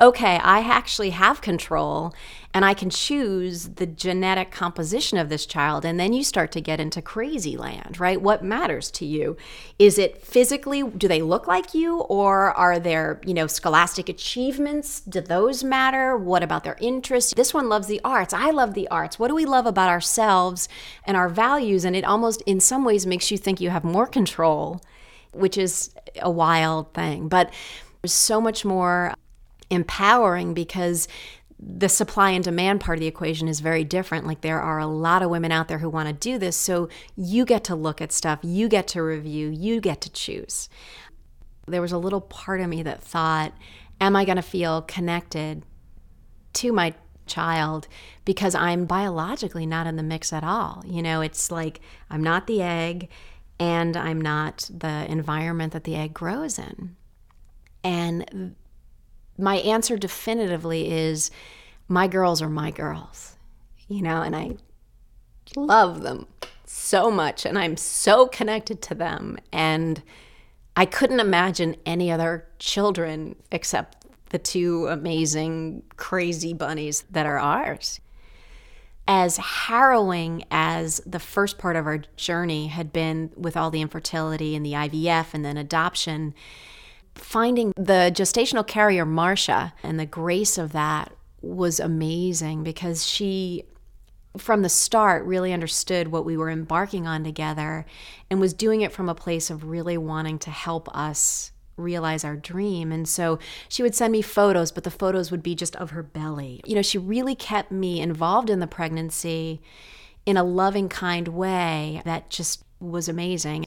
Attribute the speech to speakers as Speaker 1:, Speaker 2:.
Speaker 1: okay, I actually have control and I can choose the genetic composition of this child. And then you start to get into crazy land, right? What matters to you? Is it physically, do they look like you? Or are there, you know, scholastic achievements? Do those matter? What about their interests? This one loves the arts. I love the arts. What do we love about ourselves and our values? And it almost, in some ways, makes you think you have more control, which is a wild thing. But there's so much more empowering because the supply and demand part of the equation is very different. Like there are a lot of women out there who want to do this. So you get to look at stuff, you get to review, you get to choose. There was a little part of me that thought, am I going to feel connected to my child because I'm biologically not in the mix at all? You know, it's like I'm not the egg and I'm not the environment that the egg grows in. And my answer definitively is my girls are my girls, you know, and I love them so much and I'm so connected to them. And I couldn't imagine any other children except the two amazing, crazy bunnies that are ours. As harrowing as the first part of our journey had been with all the infertility and the IVF and then adoption, finding the gestational carrier, Marcia, and the grace of that was amazing because she, from the start, really understood what we were embarking on together and was doing it from a place of really wanting to help us realize our dream. And so she would send me photos, but the photos would be just of her belly. You know, she really kept me involved in the pregnancy in a loving, kind way that just was amazing.